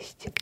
радости.